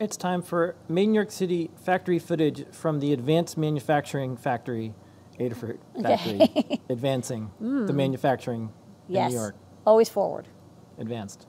It's time for Made in New York City factory footage from the Advanced Manufacturing Factory, Adafruit Factory, advancing the hmm. manufacturing in New York. Always forward. Advanced.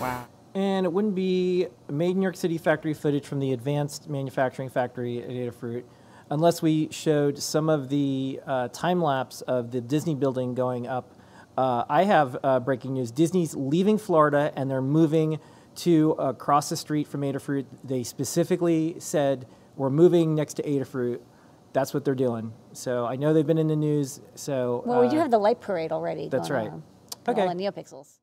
Wow. And it wouldn't be Made in New York City factory footage from the Advanced Manufacturing Factory at Adafruit unless we showed some of the uh, time lapse of the Disney building going up. Uh, I have uh, breaking news. Disney's leaving Florida and they're moving to across the street from Adafruit. They specifically said, we're moving next to Adafruit. That's what they're doing. So I know they've been in the news. So Well, we do uh, have the light parade already. that's going right. on. Okay. All the neopixels.